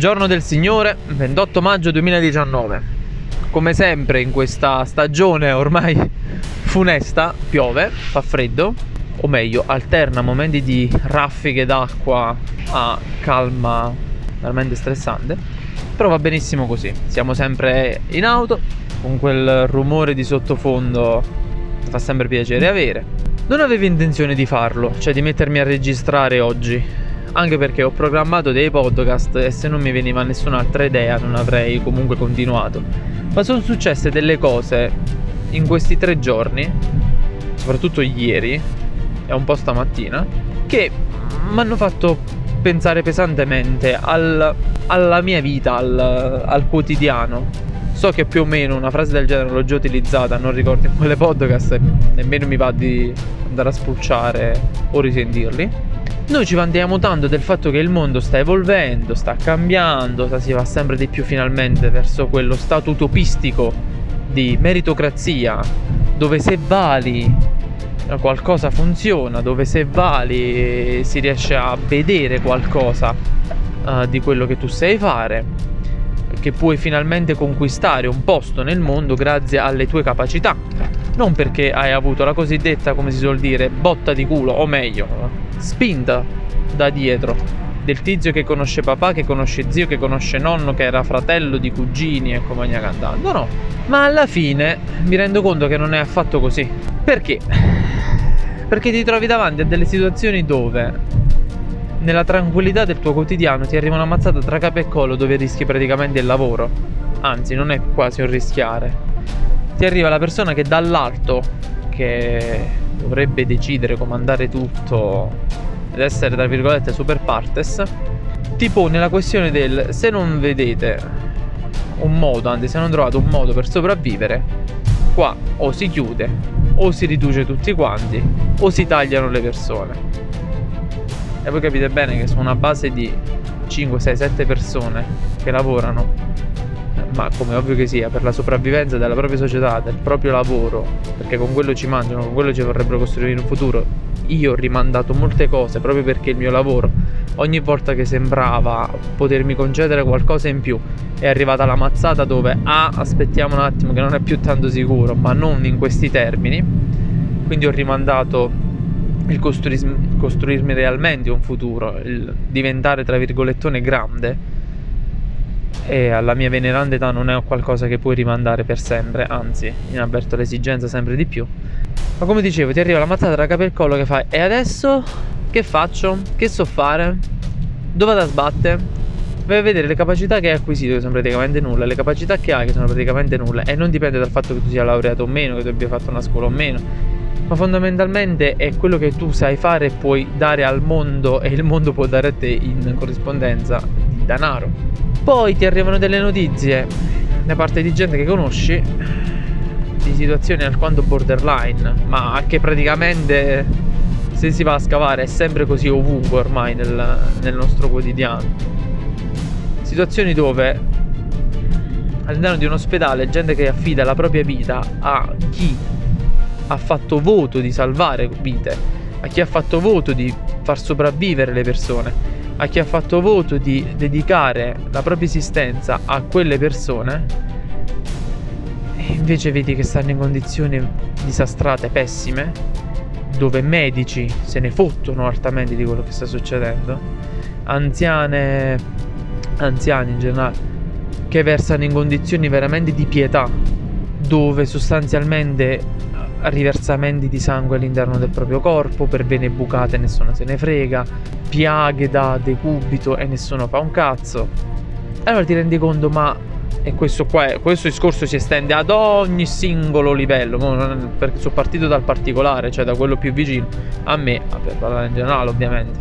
Giorno del Signore, 28 maggio 2019. Come sempre in questa stagione ormai funesta, piove, fa freddo, o meglio, alterna momenti di raffiche d'acqua a calma veramente stressante. Però va benissimo così. Siamo sempre in auto, con quel rumore di sottofondo fa sempre piacere avere. Non avevo intenzione di farlo, cioè di mettermi a registrare oggi anche perché ho programmato dei podcast e se non mi veniva nessun'altra idea non avrei comunque continuato. Ma sono successe delle cose in questi tre giorni, soprattutto ieri e un po' stamattina, che mi hanno fatto pensare pesantemente al, alla mia vita, al, al quotidiano. So che più o meno una frase del genere l'ho già utilizzata, non ricordo in quale podcast, nemmeno mi va di andare a spulciare o risentirli noi ci vantiamo tanto del fatto che il mondo sta evolvendo, sta cambiando, si va sempre di più finalmente verso quello stato utopistico di meritocrazia, dove se vali qualcosa funziona, dove se vali si riesce a vedere qualcosa uh, di quello che tu sai fare, che puoi finalmente conquistare un posto nel mondo grazie alle tue capacità, non perché hai avuto la cosiddetta, come si suol dire, botta di culo, o meglio, spinta da dietro del tizio che conosce papà, che conosce zio, che conosce nonno, che era fratello di cugini e compagnia cantando. No, ma alla fine mi rendo conto che non è affatto così. Perché? Perché ti trovi davanti a delle situazioni dove nella tranquillità del tuo quotidiano ti arriva una mazzata tra capo e collo dove rischi praticamente il lavoro. Anzi, non è quasi un rischiare. Ti arriva la persona che dall'alto, che dovrebbe decidere, comandare tutto ed essere tra virgolette super partes, ti pone la questione del se non vedete un modo, anzi se non trovate un modo per sopravvivere, qua o si chiude, o si riduce tutti quanti, o si tagliano le persone. E voi capite bene che su una base di 5, 6, 7 persone che lavorano ma come ovvio che sia, per la sopravvivenza della propria società, del proprio lavoro, perché con quello ci mangiano, con quello ci vorrebbero costruire un futuro. Io ho rimandato molte cose proprio perché il mio lavoro, ogni volta che sembrava potermi concedere qualcosa in più, è arrivata la mazzata dove ah, aspettiamo un attimo che non è più tanto sicuro, ma non in questi termini. Quindi ho rimandato il costruirmi, costruirmi realmente un futuro, il diventare tra virgolettone grande e alla mia veneranda età non è qualcosa che puoi rimandare per sempre, anzi, ne avverto l'esigenza sempre di più. Ma come dicevo, ti arriva la mazzata da capo e collo che fai e adesso che faccio? Che so fare? Dove vado a sbattere? Vai a vedere le capacità che hai acquisito, che sono praticamente nulle, le capacità che hai, che sono praticamente nulle, e non dipende dal fatto che tu sia laureato o meno, che tu abbia fatto una scuola o meno, ma fondamentalmente è quello che tu sai fare e puoi dare al mondo e il mondo può dare a te in corrispondenza di denaro. Poi ti arrivano delle notizie da parte di gente che conosci di situazioni alquanto borderline, ma che praticamente se si va a scavare è sempre così ovunque ormai nel, nel nostro quotidiano. Situazioni dove all'interno di un ospedale gente che affida la propria vita a chi ha fatto voto di salvare vite, a chi ha fatto voto di far sopravvivere le persone a chi ha fatto voto di dedicare la propria esistenza a quelle persone e invece vedi che stanno in condizioni disastrate, pessime, dove medici se ne fottono altamente di quello che sta succedendo, anziane, anziani in generale, che versano in condizioni veramente di pietà, dove sostanzialmente riversamenti di sangue all'interno del proprio corpo, per vene bucate nessuno se ne frega, piaghe da decubito e nessuno fa un cazzo. Allora ti rendi conto, ma e questo qua questo discorso si estende ad ogni singolo livello, perché sono partito dal particolare, cioè da quello più vicino a me, per parlare in generale ovviamente.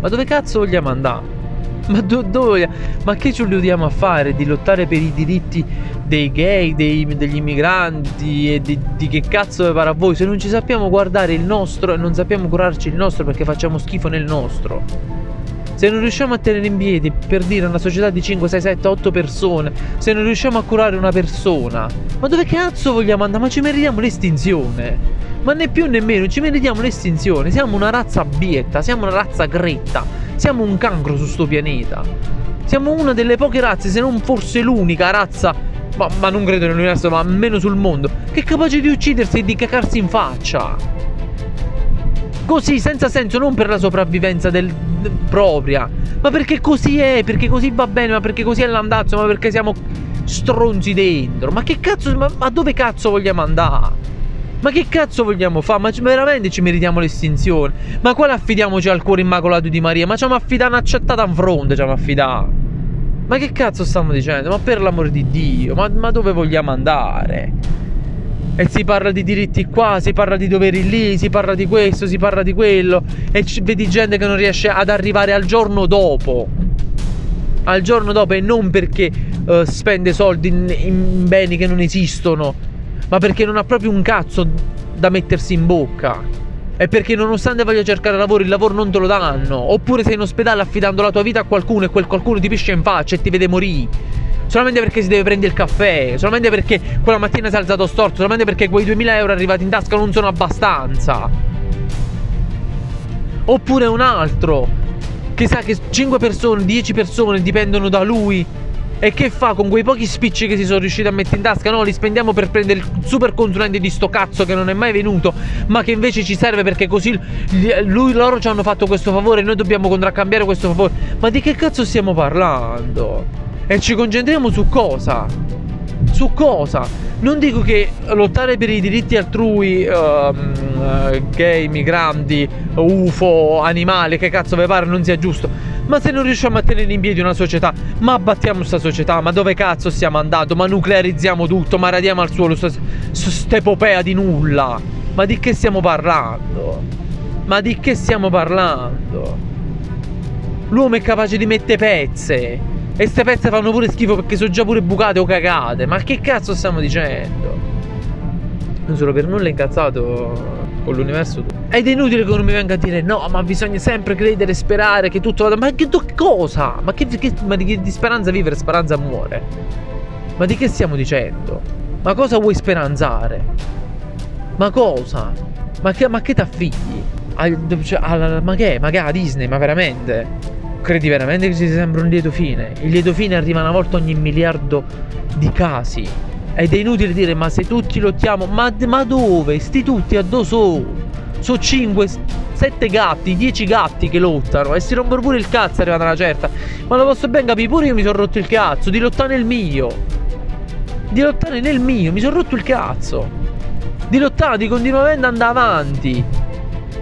Ma dove cazzo vogliamo andare? Ma, do, dove, ma che ci vogliamo fare? Di lottare per i diritti dei gay, dei, degli immigranti e di, di, che cazzo vi pare a voi? Se non ci sappiamo guardare il nostro e non sappiamo curarci il nostro perché facciamo schifo nel nostro. se non riusciamo a tenere in piedi, per dire, una società di 5, 6, 7, 8 persone, se non riusciamo a curare una persona, ma dove cazzo vogliamo andare? Ma ci meritiamo l'estinzione. Ma né più né meno, ci meritiamo l'estinzione. Siamo una razza abietta, siamo una razza gretta, siamo un cancro su sto pianeta. Siamo una delle poche razze, se non forse l'unica razza, ma, ma non credo nell'universo, ma almeno sul mondo, che è capace di uccidersi e di cacarsi in faccia. Così, senza senso, non per la sopravvivenza del, propria, ma perché così è, perché così va bene, ma perché così è l'andazzo, ma perché siamo stronzi dentro. Ma che cazzo, ma, ma dove cazzo vogliamo andare? Ma che cazzo vogliamo fare? Ma veramente ci meritiamo l'estinzione? Ma quale affidiamoci al cuore immacolato di Maria? Ma ci hanno affidato un'accettata in fronte, ci hanno affidato. Ma che cazzo stiamo dicendo? Ma per l'amore di Dio, ma, ma dove vogliamo andare? E si parla di diritti qua, si parla di doveri lì, si parla di questo, si parla di quello. E vedi gente che non riesce ad arrivare al giorno dopo. Al giorno dopo e non perché uh, spende soldi in, in beni che non esistono, ma perché non ha proprio un cazzo da mettersi in bocca. E perché nonostante voglia cercare lavoro, il lavoro non te lo danno. Oppure sei in ospedale affidando la tua vita a qualcuno e quel qualcuno ti piscia in faccia e ti vede morire solamente perché si deve prendere il caffè, solamente perché quella mattina si è alzato storto, solamente perché quei 2000 euro arrivati in tasca non sono abbastanza. Oppure un altro che sa che 5 persone, 10 persone dipendono da lui e che fa con quei pochi spicci che si sono riusciti a mettere in tasca? No, li spendiamo per prendere il super consulente di sto cazzo che non è mai venuto, ma che invece ci serve perché così lui, loro ci hanno fatto questo favore e noi dobbiamo contraccambiare questo favore. Ma di che cazzo stiamo parlando? E ci concentriamo su cosa? Su cosa? Non dico che lottare per i diritti altrui, uh, gay, migranti, UFO, animali, che cazzo vi pare non sia giusto. Ma se non riusciamo a tenere in piedi una società, ma abbattiamo questa società, ma dove cazzo stiamo andando? Ma nuclearizziamo tutto, ma radiamo al suolo st'epopea di nulla. Ma di che stiamo parlando? Ma di che stiamo parlando? L'uomo è capace di mettere pezze. E ste pezze fanno pure schifo perché sono già pure bucate o cagate. Ma che cazzo stiamo dicendo? Non sono per nulla incazzato con l'universo. Ed è inutile che uno mi venga a dire no, ma bisogna sempre credere e sperare che tutto vada. Ma che cosa? Ma, che, che, ma di, di speranza vivere, speranza muore. Ma di che stiamo dicendo? Ma cosa vuoi speranzare? Ma cosa? Ma che, ma che t'affigli? Cioè, ma che? Ma che a Disney? Ma veramente? Credi veramente che ci sembra un lieto fine? Il lieto fine arriva una volta ogni miliardo di casi. Ed è inutile dire, ma se tutti lottiamo, ma, ma dove? Sti tutti a do so. Sono 5, 7 gatti, 10 gatti che lottano e si rompono pure il cazzo arrivata una certa. Ma lo posso ben capire, pure io mi sono rotto il cazzo di lottare nel mio. Di lottare nel mio, mi sono rotto il cazzo. Di lottare, di continuamente andare avanti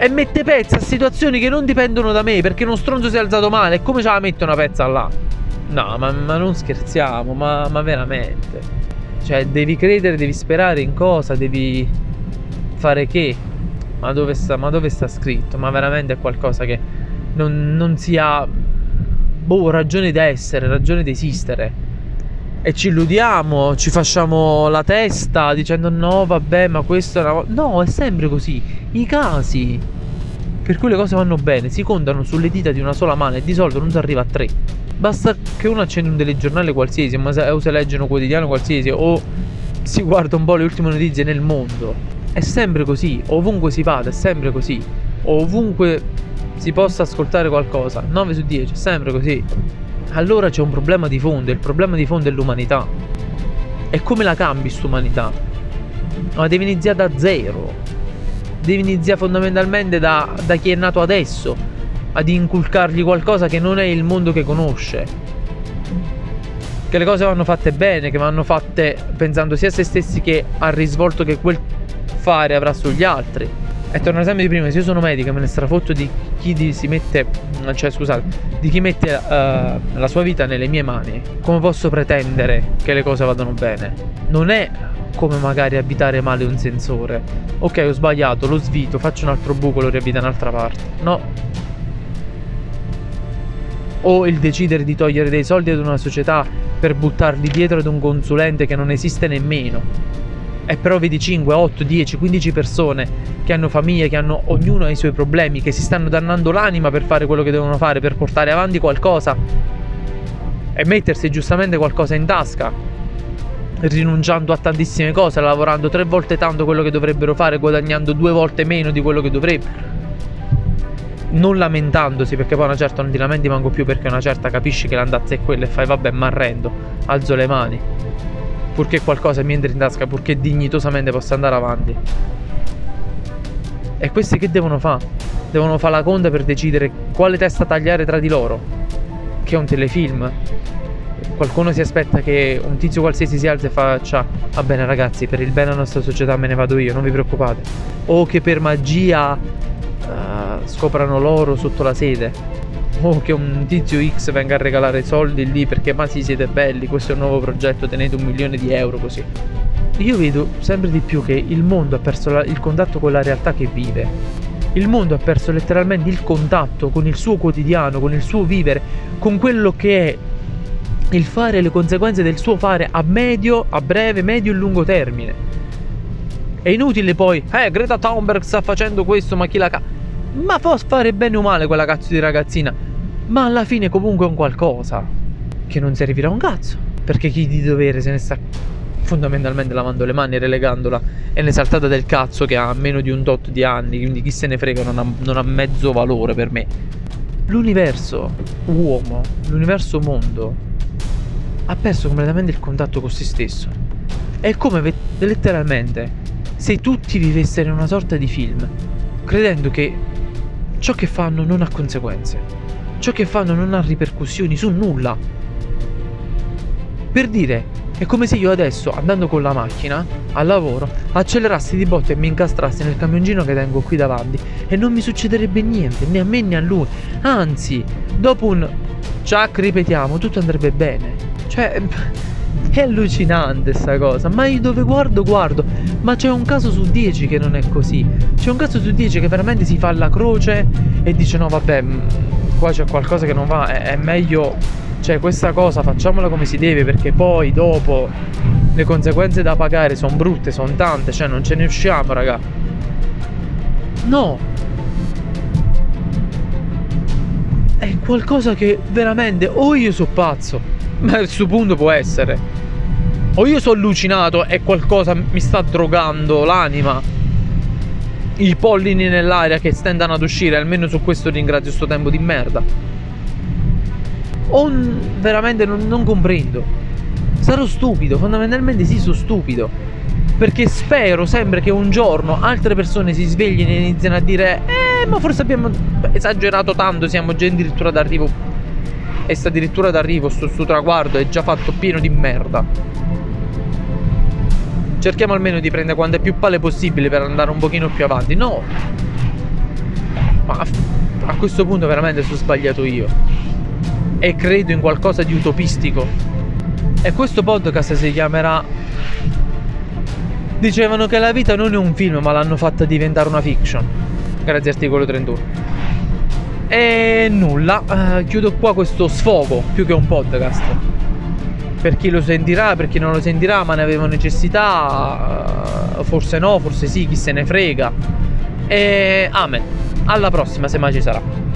e mette pezza a situazioni che non dipendono da me perché uno stronzo si è alzato male e come ce la mette una pezza là? No, ma, ma non scherziamo, ma, ma, veramente. Cioè, devi credere, devi sperare in cosa, devi fare che? Ma dove sta, ma dove sta scritto? Ma veramente è qualcosa che non, non si boh, ragione di essere, ragione di esistere e ci illudiamo, ci facciamo la testa dicendo no, vabbè, ma questo è una No, è sempre così. I casi per cui le cose vanno bene si contano sulle dita di una sola mano e di solito non si arriva a tre. Basta che uno accenda un telegiornale qualsiasi, o se legge un quotidiano qualsiasi, o si guarda un po' le ultime notizie nel mondo. È sempre così, ovunque si vada, è sempre così. Ovunque si possa ascoltare qualcosa, 9 su 10, è sempre così allora c'è un problema di fondo, il problema di fondo è l'umanità. E come la cambi quest'umanità? Ma devi iniziare da zero. Devi iniziare fondamentalmente da, da chi è nato adesso, ad inculcargli qualcosa che non è il mondo che conosce. Che le cose vanno fatte bene, che vanno fatte pensando sia a se stessi che al risvolto che quel fare avrà sugli altri e torno all'esempio di prima, se io sono medico e me ne strafotto di chi si mette, cioè scusate, di chi mette uh, la sua vita nelle mie mani, come posso pretendere che le cose vadano bene? Non è come magari abitare male un sensore. Ok, ho sbagliato, lo svito, faccio un altro buco, lo riabita un'altra parte. No. O il decidere di togliere dei soldi ad una società per buttarli dietro ad un consulente che non esiste nemmeno E però vedi 5, 8, 10, 15 persone che hanno famiglie, che hanno ognuno i suoi problemi, che si stanno dannando l'anima per fare quello che devono fare, per portare avanti qualcosa e mettersi giustamente qualcosa in tasca, rinunciando a tantissime cose, lavorando tre volte tanto quello che dovrebbero fare, guadagnando due volte meno di quello che dovrebbero. Non lamentandosi perché poi una certa non ti lamenti manco più perché una certa capisci che l'andazza è quella e fai vabbè ma arrendo alzo le mani purché qualcosa mi entri in tasca purché dignitosamente possa andare avanti. E questi che devono fare? devono fare la conta per decidere quale testa tagliare tra di loro che è un telefilm. Qualcuno si aspetta che un tizio qualsiasi si alza e faccia va bene ragazzi per il bene della nostra società me ne vado io non vi preoccupate. O che per magia uh, scoprano l'oro sotto la sede o che un tizio X venga a regalare soldi lì perché ma sì siete belli questo è un nuovo progetto tenete un milione di euro così. Io vedo sempre di più che il mondo ha perso la, il contatto con la realtà che vive. Il mondo ha perso letteralmente il contatto con il suo quotidiano, con il suo vivere, con quello che è il fare e le conseguenze del suo fare a medio, a breve, medio e lungo termine. È inutile poi, eh, Greta Thunberg sta facendo questo, ma chi la ca... Ma può fare bene o male quella cazzo di ragazzina, ma alla fine comunque è un qualcosa che non servirà un cazzo, perché chi di dovere se ne sta fondamentalmente lavando le mani, relegandola è l'esaltata del cazzo che ha meno di un tot di anni, quindi chi se ne frega non ha, non ha mezzo valore per me. L'universo uomo, l'universo mondo, ha perso completamente il contatto con se stesso. È come letteralmente se tutti vivessero in una sorta di film, credendo che ciò che fanno non ha conseguenze, ciò che fanno non ha ripercussioni su nulla. Per dire, è come se io adesso, andando con la macchina al lavoro, accelerassi di botte e mi incastrassi nel camioncino che tengo qui davanti e non mi succederebbe niente, né a me né a lui. Anzi, dopo un ciac ripetiamo, tutto andrebbe bene. Cioè, è allucinante sta cosa, ma io dove guardo guardo, ma c'è un caso su 10 che non è così. C'è un caso su 10 che veramente si fa la croce e dice no vabbè, mm, qua c'è qualcosa che non va, è, è meglio, cioè questa cosa facciamola come si deve perché poi dopo le conseguenze da pagare sono brutte, sono tante, cioè non ce ne usciamo raga. No, è qualcosa che veramente o io so pazzo, ma a questo punto può essere o io sono allucinato e qualcosa mi sta drogando l'anima. I pollini nell'aria che stendano ad uscire, almeno su questo ringrazio sto tempo di merda. O veramente non, non comprendo. Sarò stupido, fondamentalmente sì, sono stupido. Perché spero sempre che un giorno altre persone si sveglino e iniziano a dire Eh, ma forse abbiamo esagerato tanto, siamo già addirittura d'arrivo. E sta addirittura d'arrivo, sto, sto traguardo è già fatto pieno di merda cerchiamo almeno di prendere quante più palle possibile per andare un pochino più avanti. No! Ma a questo punto veramente sono sbagliato io. E credo in qualcosa di utopistico. E questo podcast si chiamerà Dicevano che la vita non è un film, ma l'hanno fatta diventare una fiction. Grazie articolo 31. E nulla, uh, chiudo qua questo sfogo più che un podcast per chi lo sentirà, per chi non lo sentirà, ma ne avevo necessità, eh, forse no, forse sì, chi se ne frega. E amen. Alla prossima, se mai ci sarà.